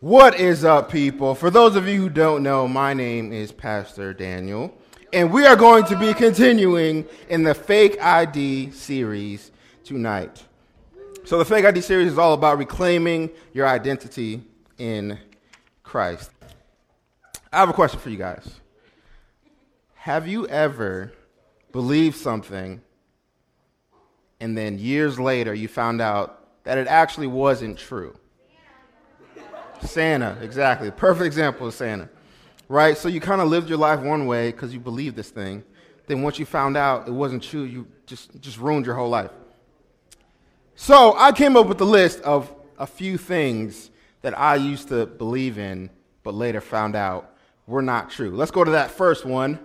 What is up, people? For those of you who don't know, my name is Pastor Daniel, and we are going to be continuing in the Fake ID series tonight. So, the Fake ID series is all about reclaiming your identity in Christ. I have a question for you guys. Have you ever believed something and then years later you found out that it actually wasn't true? Santa, exactly. Perfect example of Santa. Right? So you kind of lived your life one way because you believed this thing. Then once you found out it wasn't true, you just, just ruined your whole life. So I came up with a list of a few things that I used to believe in, but later found out were not true. Let's go to that first one.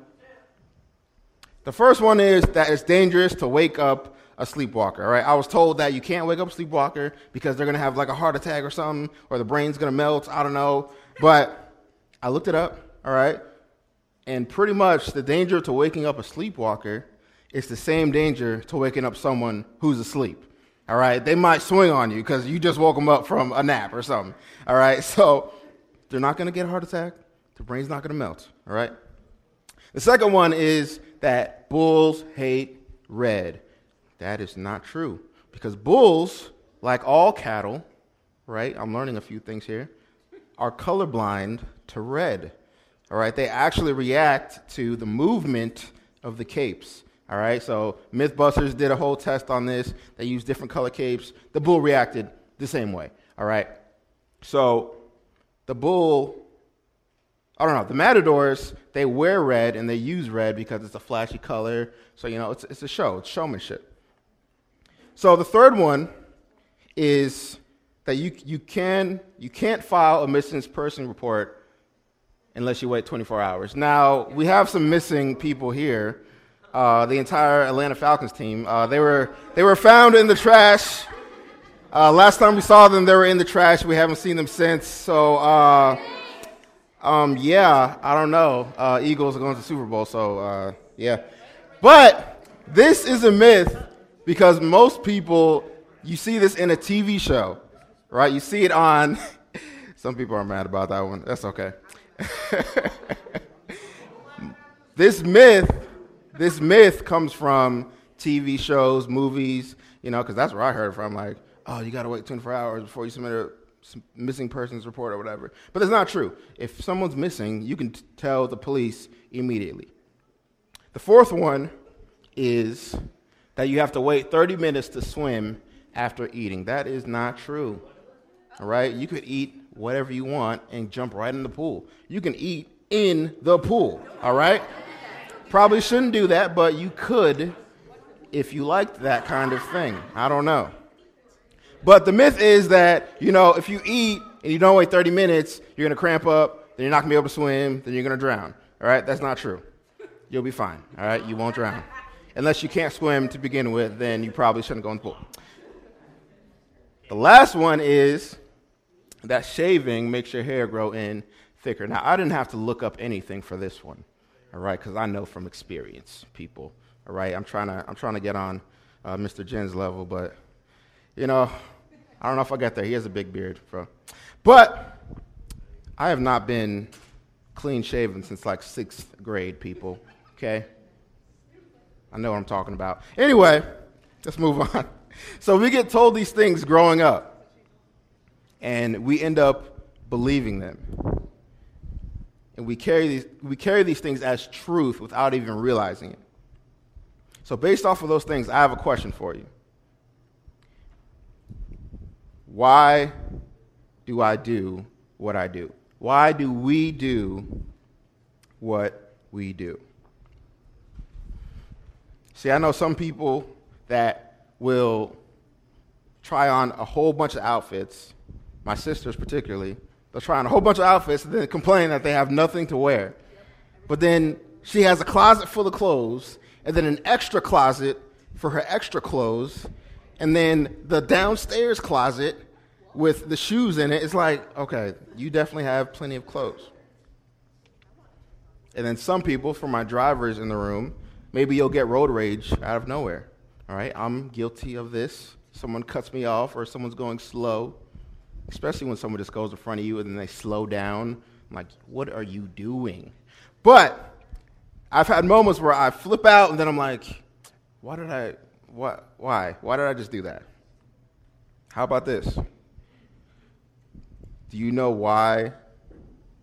The first one is that it's dangerous to wake up a sleepwalker. Right, I was told that you can't wake up a sleepwalker because they're gonna have like a heart attack or something, or the brain's gonna melt. I don't know, but I looked it up. All right, and pretty much the danger to waking up a sleepwalker is the same danger to waking up someone who's asleep. All right, they might swing on you because you just woke them up from a nap or something. All right, so they're not gonna get a heart attack. The brain's not gonna melt. All right. The second one is that bulls hate red. That is not true. Because bulls, like all cattle, right? I'm learning a few things here, are colorblind to red. All right? They actually react to the movement of the capes. All right? So Mythbusters did a whole test on this. They used different color capes. The bull reacted the same way. All right? So the bull I don't know. The matadors, they wear red and they use red because it's a flashy color. So, you know, it's, it's a show, it's showmanship. So the third one is that you, you, can, you can't file a missing person report unless you wait 24 hours. Now, we have some missing people here. Uh, the entire Atlanta Falcons team. Uh, they, were, they were found in the trash. Uh, last time we saw them, they were in the trash. We haven't seen them since. So, uh, um, yeah, I don't know. Uh, Eagles are going to the Super Bowl, so uh, yeah. But this is a myth because most people, you see this in a TV show, right? You see it on, some people are mad about that one. That's okay. this myth, this myth comes from TV shows, movies, you know, because that's where I heard it from. Like, oh, you got to wait 24 hours before you submit a missing persons report or whatever. But that's not true. If someone's missing, you can t- tell the police immediately. The fourth one is that you have to wait 30 minutes to swim after eating. That is not true. All right? You could eat whatever you want and jump right in the pool. You can eat in the pool. All right? Probably shouldn't do that, but you could if you liked that kind of thing. I don't know. But the myth is that, you know, if you eat and you don't wait 30 minutes, you're going to cramp up, then you're not going to be able to swim, then you're going to drown. All right? That's not true. You'll be fine. All right? You won't drown unless you can't swim to begin with, then you probably shouldn't go in the pool. The last one is that shaving makes your hair grow in thicker. Now, I didn't have to look up anything for this one, all right, because I know from experience, people, all right. I'm trying to I'm trying to get on uh, Mr. Jen's level, but you know, I don't know if I got there. He has a big beard, bro. But I have not been clean shaven since like sixth grade, people. Okay. I know what I'm talking about. Anyway, let's move on. So we get told these things growing up, and we end up believing them. And we carry these, we carry these things as truth without even realizing it. So, based off of those things, I have a question for you. Why do I do what I do? Why do we do what we do? See, I know some people that will try on a whole bunch of outfits, my sisters particularly. They'll try on a whole bunch of outfits and then complain that they have nothing to wear. But then she has a closet full of clothes and then an extra closet for her extra clothes and then the downstairs closet with the shoes in it. It's like, okay, you definitely have plenty of clothes. And then some people, for my drivers in the room, Maybe you'll get road rage out of nowhere. All right, I'm guilty of this. Someone cuts me off or someone's going slow. especially when someone just goes in front of you and then they slow down. I'm like, what are you doing? But I've had moments where I flip out and then I'm like, why did I, what, why? Why did I just do that? How about this? Do you know why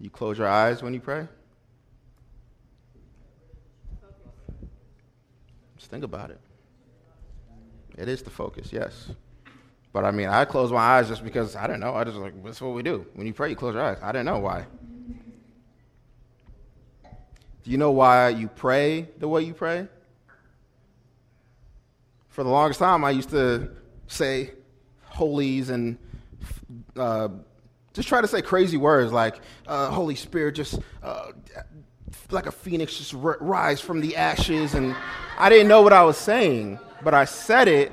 you close your eyes when you pray? Think about it. It is the focus, yes. But I mean, I close my eyes just because I don't know. I just like that's what we do. When you pray, you close your eyes. I do not know why. Do you know why you pray the way you pray? For the longest time, I used to say holies and uh, just try to say crazy words like uh, Holy Spirit, just uh, like a phoenix, just rise from the ashes. And I didn't know what I was saying, but I said it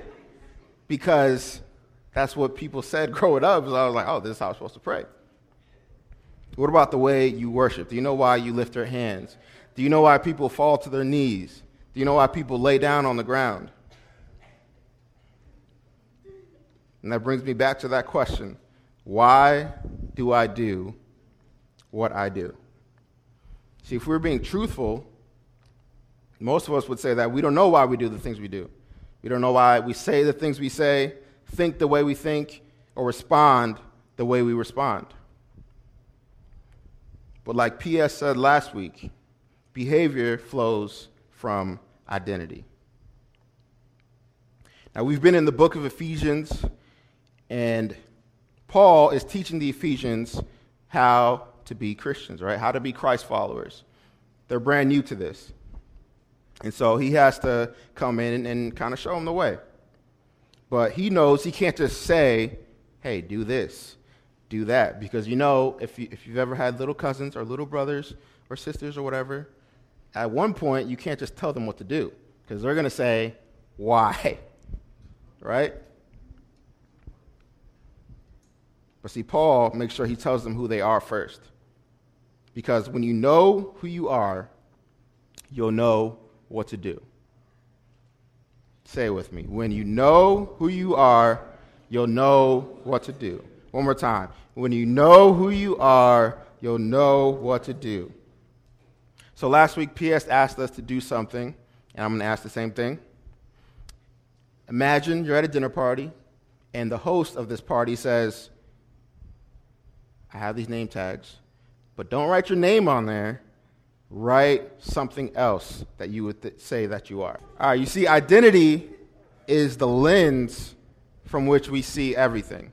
because that's what people said growing up. So I was like, oh, this is how I'm supposed to pray. What about the way you worship? Do you know why you lift your hands? Do you know why people fall to their knees? Do you know why people lay down on the ground? And that brings me back to that question why do I do what I do? See, if we're being truthful, most of us would say that we don't know why we do the things we do. We don't know why we say the things we say think the way we think, or respond the way we respond. But like PS said last week, behavior flows from identity. Now, we've been in the book of Ephesians, and Paul is teaching the Ephesians how to be Christians, right? How to be Christ followers. They're brand new to this. And so he has to come in and, and kind of show them the way. But he knows he can't just say, hey, do this, do that. Because you know, if, you, if you've ever had little cousins or little brothers or sisters or whatever, at one point you can't just tell them what to do because they're going to say, why? right? But see, Paul makes sure he tells them who they are first. Because when you know who you are, you'll know what to do. Say it with me. When you know who you are, you'll know what to do. One more time. When you know who you are, you'll know what to do. So last week, PS asked us to do something, and I'm going to ask the same thing. Imagine you're at a dinner party, and the host of this party says, I have these name tags, but don't write your name on there write something else that you would th- say that you are. All right, you see, identity is the lens from which we see everything.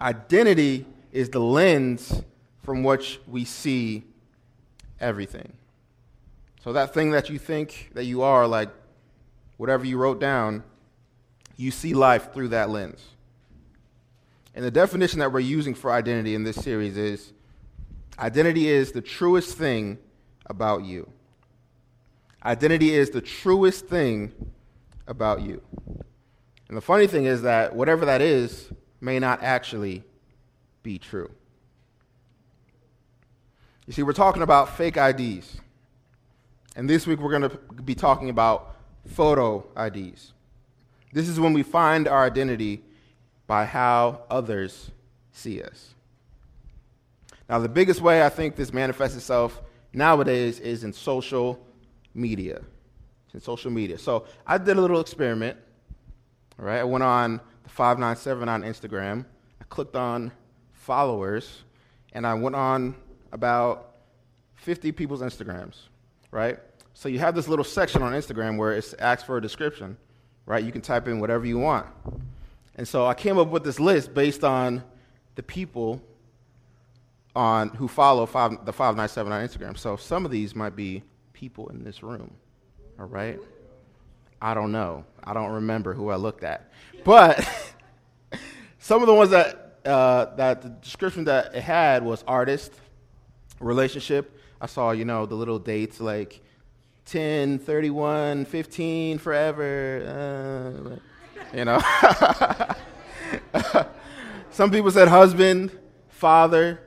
Identity is the lens from which we see everything. So, that thing that you think that you are, like whatever you wrote down, you see life through that lens. And the definition that we're using for identity in this series is Identity is the truest thing about you. Identity is the truest thing about you. And the funny thing is that whatever that is may not actually be true. You see, we're talking about fake IDs. And this week we're going to be talking about photo IDs. This is when we find our identity by how others see us. Now, the biggest way I think this manifests itself nowadays is in social media. In social media. So I did a little experiment. Right, I went on the 597 on Instagram. I clicked on followers, and I went on about 50 people's Instagrams. Right. So you have this little section on Instagram where it asks for a description. Right. You can type in whatever you want. And so I came up with this list based on the people on who follow five, the 597 on Instagram. So some of these might be people in this room. All right? I don't know. I don't remember who I looked at. But some of the ones that, uh, that the description that it had was artist, relationship. I saw, you know, the little dates like 10, 31, 15, forever. Uh, you know. some people said husband, father,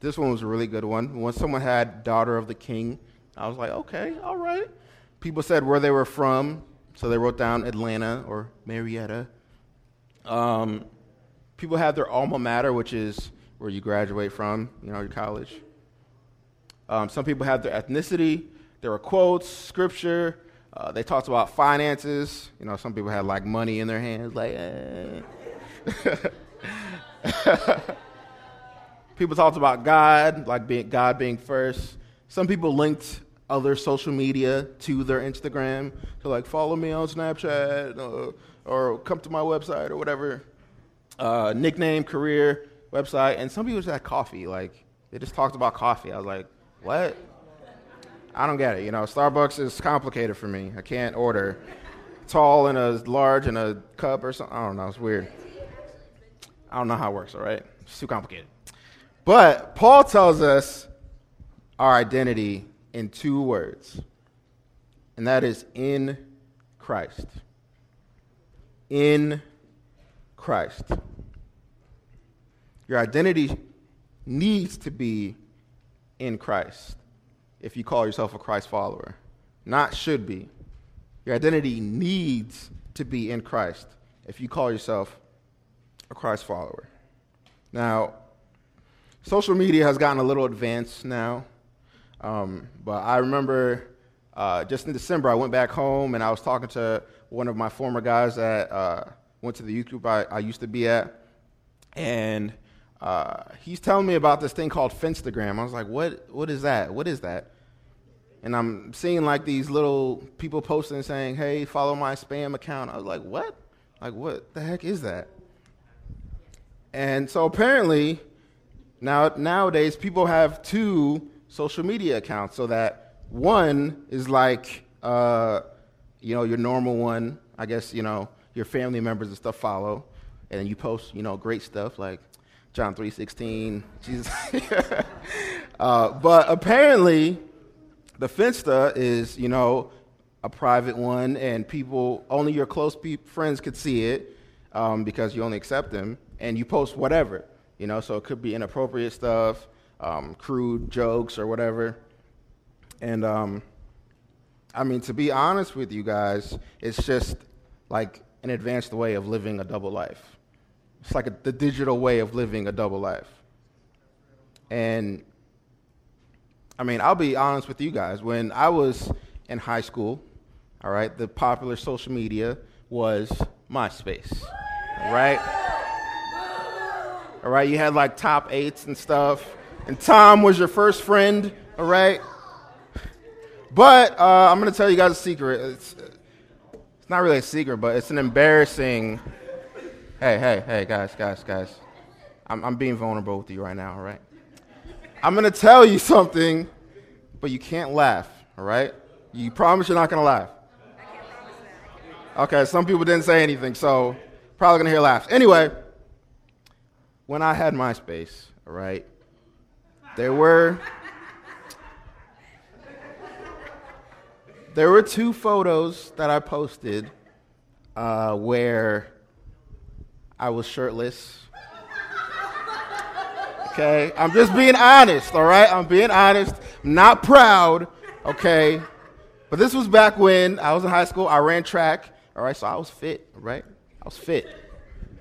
this one was a really good one. When someone had daughter of the king, I was like, okay, all right. People said where they were from, so they wrote down Atlanta or Marietta. Um, People have their alma mater, which is where you graduate from, you know, your college. Um, some people have their ethnicity. There were quotes, scripture. Uh, they talked about finances. You know, some people had like money in their hands, like. Eh. people talked about God, like being, God being first. Some people linked other social media to their Instagram. to like, follow me on Snapchat uh, or come to my website or whatever. Uh, nickname, career, website. And some people just had coffee. Like, they just talked about coffee. I was like, what? I don't get it. You know, Starbucks is complicated for me. I can't order tall and a large and a cup or something. I don't know. It's weird. I don't know how it works, all right? It's too complicated. But Paul tells us our identity in two words, and that is in Christ. In Christ. Your identity needs to be in Christ if you call yourself a Christ follower. Not should be. Your identity needs to be in Christ if you call yourself a Christ follower. Now, social media has gotten a little advanced now, um, but I remember uh, just in December I went back home and I was talking to one of my former guys that uh, went to the youth group I, I used to be at, and uh, he's telling me about this thing called Finstagram. I was like, what, what is that? What is that? And I'm seeing like these little people posting saying, hey, follow my spam account. I was like, what? Like, what the heck is that? And so apparently, now nowadays people have two social media accounts, so that one is like, uh, you know, your normal one. I guess you know your family members and stuff follow, and you post, you know, great stuff like John 3.16, Jesus. uh, but apparently, the Finsta is, you know, a private one, and people, only your close pe- friends could see it um, because you only accept them, and you post whatever, you know, so it could be inappropriate stuff, um, crude jokes, or whatever. And, um, I mean, to be honest with you guys, it's just like an advanced way of living a double life. It's like a, the digital way of living a double life. And I mean, I'll be honest with you guys. When I was in high school, all right, the popular social media was MySpace, right? All right, you had like top eights and stuff, and Tom was your first friend, all right? But uh, I'm going to tell you guys a secret. It's, it's not really a secret, but it's an embarrassing Hey, hey, hey, guys, guys, guys. I'm, I'm being vulnerable with you right now, all right? I'm going to tell you something, but you can't laugh, all right? You promise you're not going to laugh? Okay, some people didn't say anything, so probably going to hear laughs. Anyway, when I had MySpace, all right, there were there were two photos that I posted uh, where I was shirtless. Okay? I'm just being honest, all right? I'm being honest. I'm not proud, okay? But this was back when I was in high school. I ran track, all right? So I was fit, right? I was fit,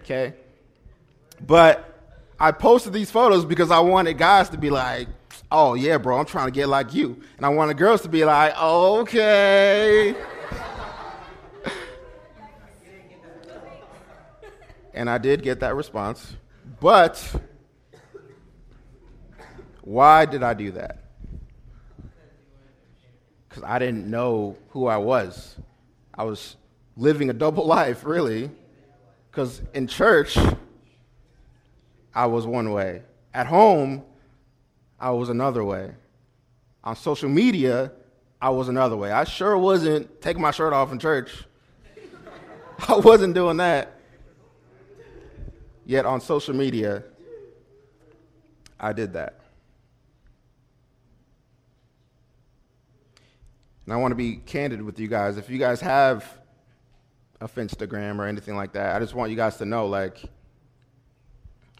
okay? But I posted these photos because I wanted guys to be like, oh, yeah, bro, I'm trying to get like you. And I wanted girls to be like, okay. And I did get that response. But why did I do that? Because I didn't know who I was. I was living a double life, really. Because in church, I was one way. At home, I was another way. On social media, I was another way. I sure wasn't taking my shirt off in church. I wasn't doing that. Yet on social media, I did that. And I want to be candid with you guys. If you guys have a Finstagram or anything like that, I just want you guys to know like,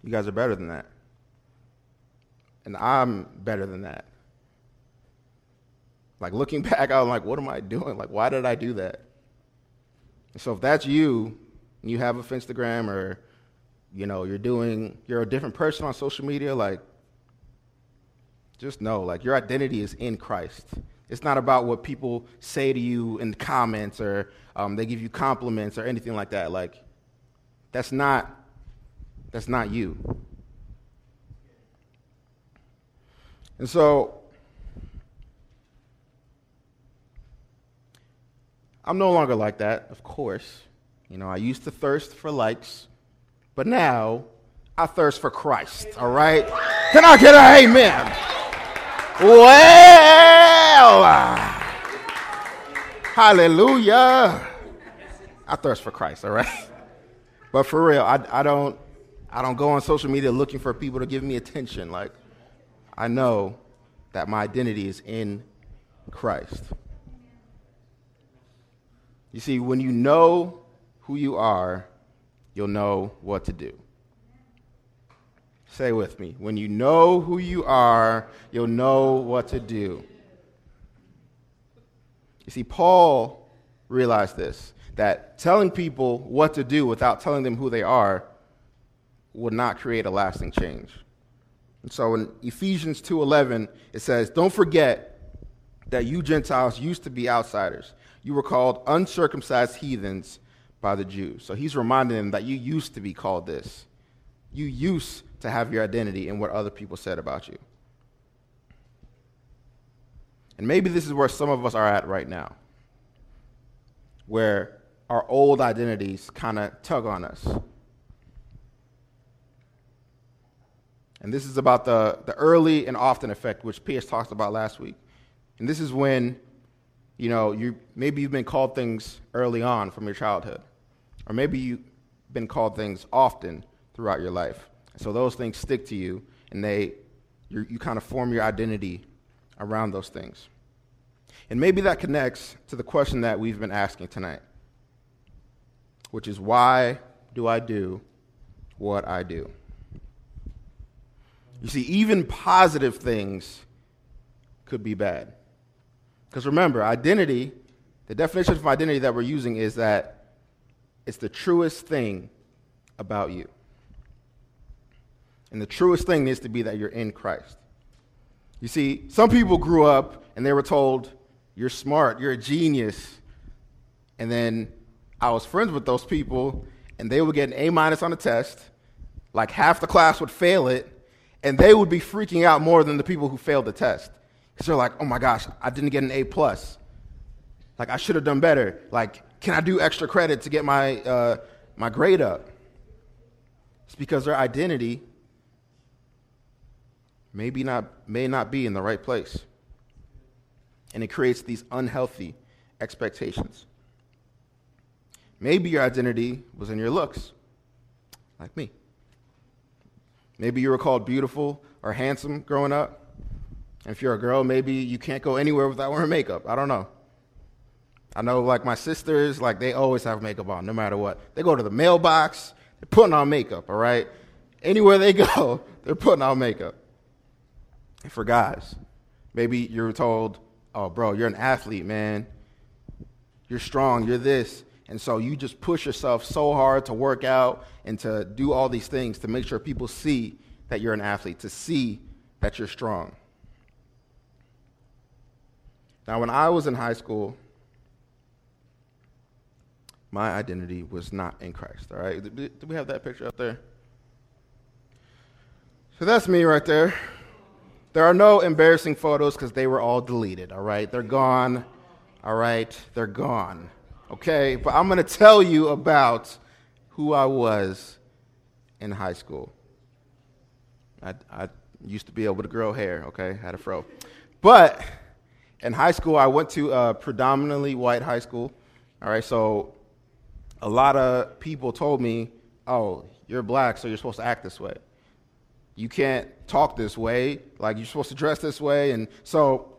you guys are better than that. And I'm better than that. Like looking back, I'm like, what am I doing? Like, why did I do that? And so if that's you, and you have a Finstagram or you know, you're doing, you're a different person on social media, like, just know, like, your identity is in Christ. It's not about what people say to you in the comments or um, they give you compliments or anything like that. Like, that's not, that's not you. And so, I'm no longer like that, of course. You know, I used to thirst for likes, but now I thirst for Christ, all right? Can I get an amen? Well, hallelujah. I thirst for Christ, all right? But for real, I, I don't I don't go on social media looking for people to give me attention. Like, I know that my identity is in Christ. You see, when you know who you are, you'll know what to do. Say with me. When you know who you are, you'll know what to do. You see, Paul realized this that telling people what to do without telling them who they are would not create a lasting change. And so in Ephesians 2:11 it says, "Don't forget that you Gentiles used to be outsiders. You were called uncircumcised heathens by the Jews." So he's reminding them that you used to be called this. You used to have your identity in what other people said about you. And maybe this is where some of us are at right now, where our old identities kind of tug on us. And this is about the, the early and often effect, which Pierce talked about last week. And this is when, you know, you, maybe you've been called things early on from your childhood, or maybe you've been called things often throughout your life. So those things stick to you, and they, you, you kind of form your identity around those things. And maybe that connects to the question that we've been asking tonight, which is why do I do what I do? You see, even positive things could be bad. Because remember, identity, the definition of identity that we're using is that it's the truest thing about you. And the truest thing needs to be that you're in Christ. You see, some people grew up and they were told, you're smart, you're a genius. And then I was friends with those people and they would get an A minus on a test. Like half the class would fail it and they would be freaking out more than the people who failed the test. Because they're like, oh my gosh, I didn't get an A plus. Like I should have done better. Like, can I do extra credit to get my uh, my grade up? It's because their identity maybe not may not be in the right place. And it creates these unhealthy expectations. Maybe your identity was in your looks, like me. Maybe you were called beautiful or handsome growing up. And if you're a girl, maybe you can't go anywhere without wearing makeup. I don't know. I know, like my sisters, like they always have makeup on, no matter what. They go to the mailbox, they're putting on makeup, all right? Anywhere they go, they're putting on makeup. And for guys, maybe you're told, oh, bro, you're an athlete, man. You're strong, you're this. And so you just push yourself so hard to work out and to do all these things to make sure people see that you're an athlete, to see that you're strong. Now, when I was in high school, my identity was not in Christ. All right? Do we have that picture up there? So that's me right there. There are no embarrassing photos because they were all deleted. All right? They're gone. All right? They're gone okay? But I'm going to tell you about who I was in high school. I, I used to be able to grow hair, okay? Had a fro. But in high school, I went to a predominantly white high school, all right? So a lot of people told me, oh, you're black, so you're supposed to act this way. You can't talk this way, like you're supposed to dress this way. And so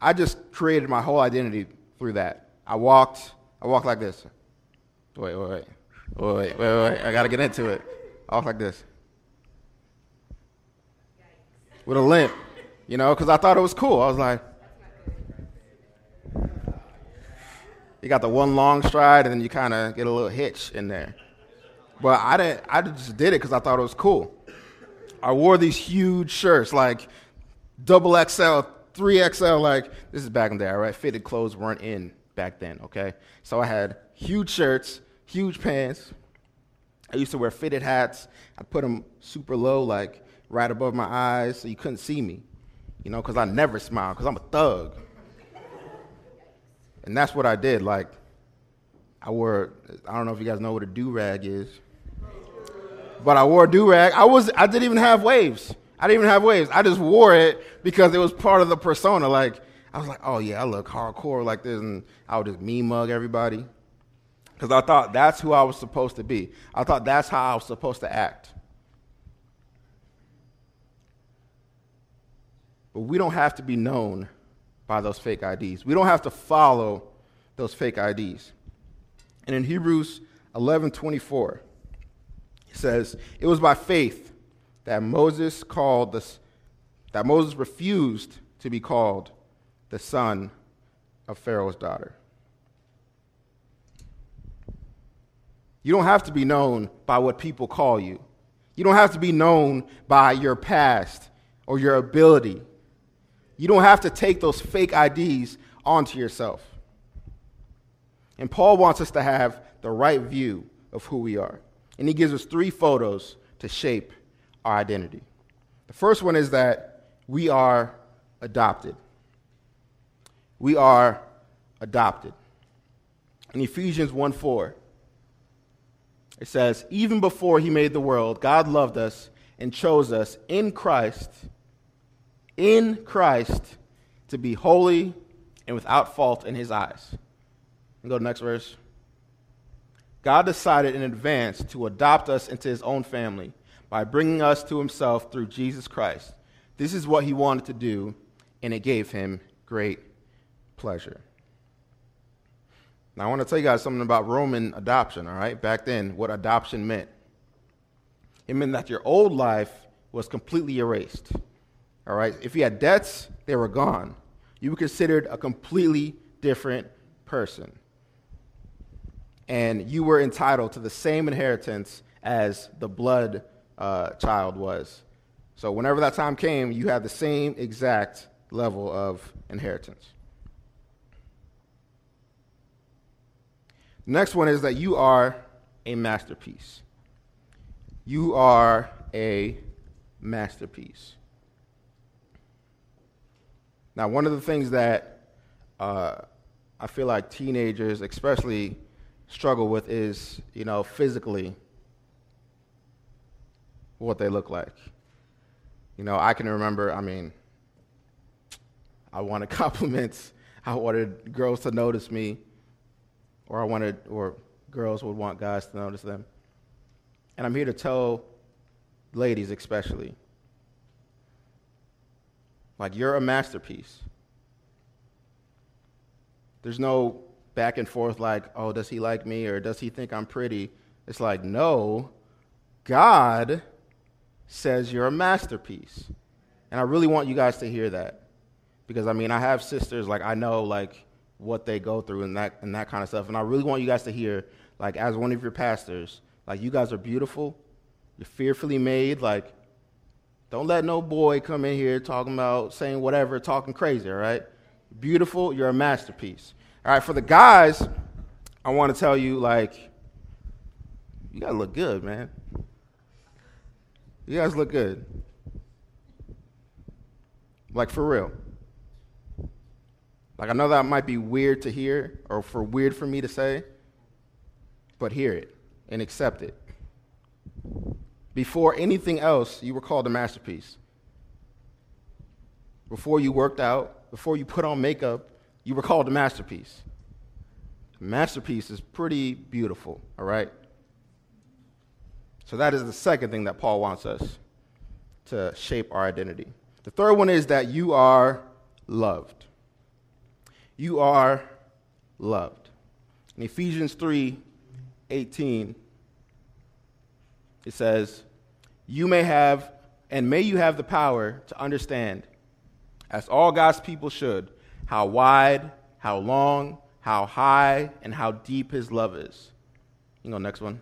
I just created my whole identity through that. I walked I walk like this. Wait, wait, wait. Wait, wait, wait, wait. I got to get into it. I walk like this. With a limp, you know, because I thought it was cool. I was like, you got the one long stride, and then you kind of get a little hitch in there. But I didn't. I just did it because I thought it was cool. I wore these huge shirts, like double XL, three XL. Like this is back in the day, right? Fitted clothes weren't in back then. Okay, so I had huge shirts, huge pants. I used to wear fitted hats. I put them super low, like right above my eyes, so you couldn't see me. You know, because I never smile, because I'm a thug. And that's what I did. Like, I wore, I don't know if you guys know what a do rag is, but I wore a do rag. I was, I didn't even have waves. I didn't even have waves. I just wore it because it was part of the persona. Like, I was like, oh yeah, I look hardcore like this, and I would just me mug everybody. Because I thought that's who I was supposed to be. I thought that's how I was supposed to act. But we don't have to be known by those fake IDs. We don't have to follow those fake IDs. And in Hebrews 11:24, it says, "It was by faith that Moses called the, that Moses refused to be called the son of Pharaoh's daughter." You don't have to be known by what people call you. You don't have to be known by your past or your ability. You don't have to take those fake IDs onto yourself. And Paul wants us to have the right view of who we are. And he gives us three photos to shape our identity. The first one is that we are adopted. We are adopted. In Ephesians 1 4, it says, Even before he made the world, God loved us and chose us in Christ in Christ to be holy and without fault in his eyes. And go to the next verse. God decided in advance to adopt us into his own family by bringing us to himself through Jesus Christ. This is what he wanted to do, and it gave him great pleasure. Now, I want to tell you guys something about Roman adoption, all right? Back then, what adoption meant. It meant that your old life was completely erased. All right? If you had debts, they were gone. You were considered a completely different person. And you were entitled to the same inheritance as the blood uh, child was. So, whenever that time came, you had the same exact level of inheritance. Next one is that you are a masterpiece. You are a masterpiece. Now, one of the things that uh, I feel like teenagers, especially, struggle with is, you know, physically what they look like. You know, I can remember, I mean, I wanted compliments. I wanted girls to notice me, or I wanted, or girls would want guys to notice them. And I'm here to tell ladies, especially, like, you're a masterpiece. There's no back and forth like, oh, does he like me or does he think I'm pretty? It's like, no, God says you're a masterpiece. And I really want you guys to hear that. Because I mean, I have sisters, like, I know, like, what they go through and that, and that kind of stuff. And I really want you guys to hear, like, as one of your pastors, like, you guys are beautiful. You're fearfully made. Like, don't let no boy come in here talking about saying whatever, talking crazy, all right? Beautiful, you're a masterpiece. All right, for the guys, I want to tell you, like, you gotta look good, man. You guys look good. Like, for real. Like, I know that might be weird to hear or for weird for me to say, but hear it and accept it. Before anything else, you were called a masterpiece. Before you worked out, before you put on makeup, you were called a masterpiece. Masterpiece is pretty beautiful, all right? So that is the second thing that Paul wants us to shape our identity. The third one is that you are loved. You are loved. In Ephesians 3 18, it says, You may have, and may you have the power to understand, as all God's people should, how wide, how long, how high, and how deep his love is. You know, next one.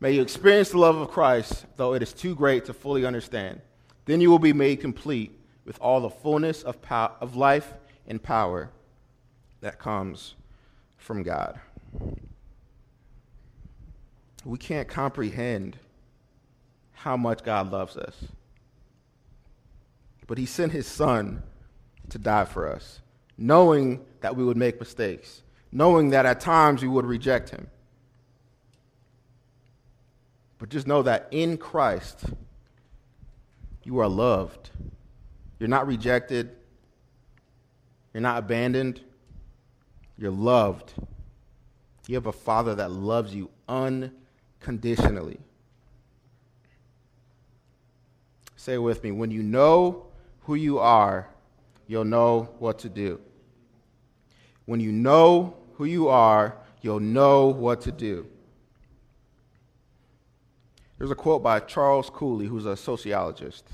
May you experience the love of Christ, though it is too great to fully understand. Then you will be made complete with all the fullness of, pow- of life and power that comes from God. We can't comprehend how much God loves us. But He sent His Son to die for us, knowing that we would make mistakes, knowing that at times we would reject Him. But just know that in Christ, you are loved. You're not rejected. You're not abandoned. You're loved. You have a Father that loves you unconditionally. Say it with me. When you know who you are, you'll know what to do. When you know who you are, you'll know what to do. There's a quote by Charles Cooley, who's a sociologist.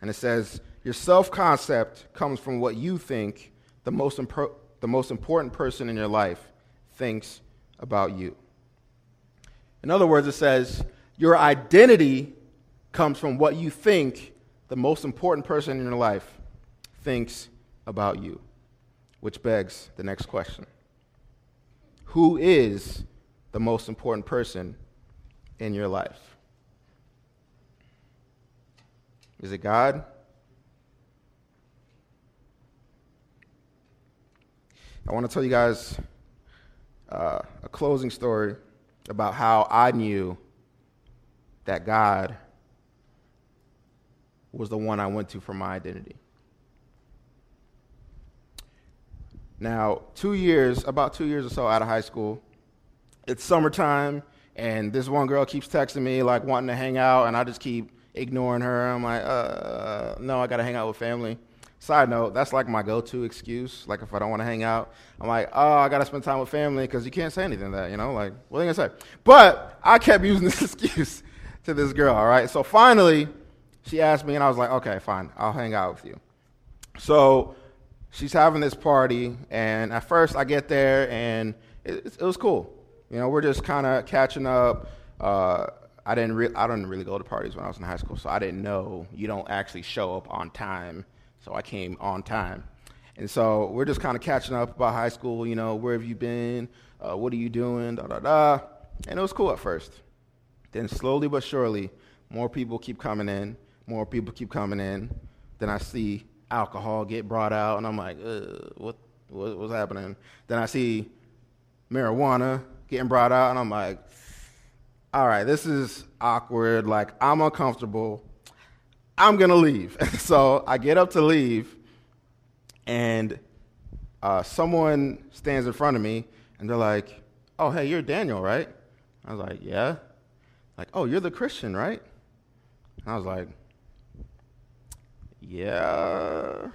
And it says, Your self concept comes from what you think the most, impro- the most important person in your life thinks about you. In other words, it says, Your identity comes from what you think the most important person in your life thinks about you. Which begs the next question Who is the most important person in your life? Is it God? I want to tell you guys uh, a closing story about how I knew that God was the one I went to for my identity. Now, two years, about two years or so out of high school, it's summertime, and this one girl keeps texting me, like wanting to hang out, and I just keep ignoring her. I'm like, uh, no, I got to hang out with family. Side note, that's like my go to excuse. Like, if I don't want to hang out, I'm like, oh, I got to spend time with family because you can't say anything that, you know? Like, what are you to say? But I kept using this excuse to this girl, all right? So finally, she asked me, and I was like, okay, fine, I'll hang out with you. So she's having this party, and at first I get there, and it, it was cool. You know, we're just kind of catching up. Uh, I didn't re- I didn't really go to parties when I was in high school, so I didn't know you don't actually show up on time. So I came on time, and so we're just kind of catching up about high school. You know, where have you been? Uh, what are you doing? Da da da. And it was cool at first. Then slowly but surely, more people keep coming in. More people keep coming in. Then I see alcohol get brought out, and I'm like, what, what, what's happening? Then I see marijuana getting brought out, and I'm like, all right, this is awkward. Like, I'm uncomfortable. I'm going to leave. so I get up to leave, and uh, someone stands in front of me, and they're like, oh, hey, you're Daniel, right? I was like, yeah. Like, oh, you're the Christian, right? I was like, yeah.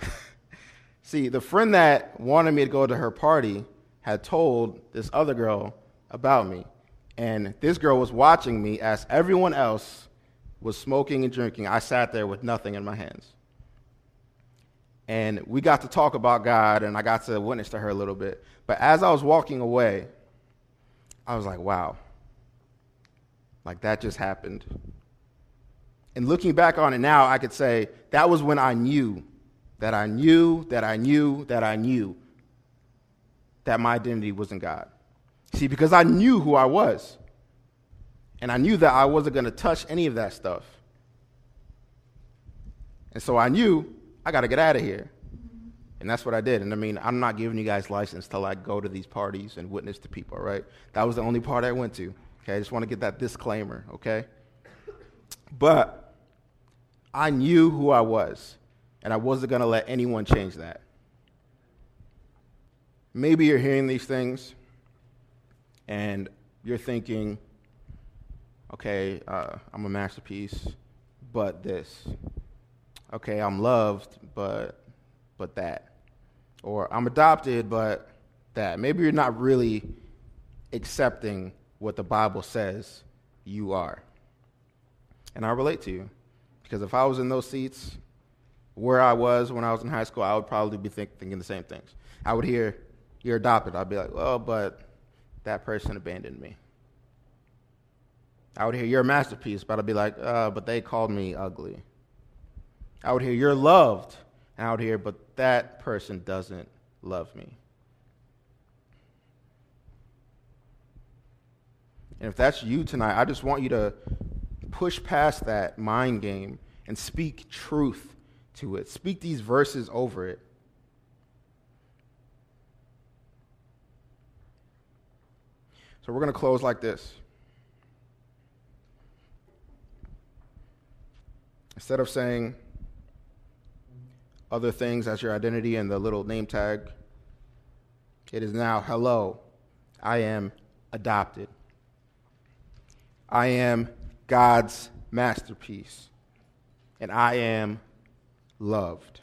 See, the friend that wanted me to go to her party had told this other girl about me. And this girl was watching me as everyone else was smoking and drinking. I sat there with nothing in my hands. And we got to talk about God, and I got to witness to her a little bit. But as I was walking away, I was like, wow, like that just happened. And looking back on it now, I could say that was when I knew that I knew that I knew that I knew that my identity was in God. See, because I knew who I was. And I knew that I wasn't going to touch any of that stuff. And so I knew I got to get out of here. And that's what I did. And I mean, I'm not giving you guys license to like go to these parties and witness to people, right? That was the only part I went to. Okay, I just want to get that disclaimer, okay? But I knew who I was, and I wasn't going to let anyone change that. Maybe you're hearing these things and you're thinking, okay, uh, I'm a masterpiece, but this. Okay, I'm loved, but but that. Or I'm adopted, but that. Maybe you're not really accepting what the Bible says you are. And I relate to you. Because if I was in those seats where I was when I was in high school, I would probably be think, thinking the same things. I would hear, You're adopted. I'd be like, Well, but that person abandoned me. I would hear, a masterpiece, but I'd be like, uh, But they called me ugly. I would hear, You're loved. And I would hear, But that person doesn't love me. And if that's you tonight, I just want you to push past that mind game and speak truth to it. Speak these verses over it. So we're going to close like this. Instead of saying other things as your identity and the little name tag, it is now, hello, I am adopted. I am God's masterpiece, and I am loved.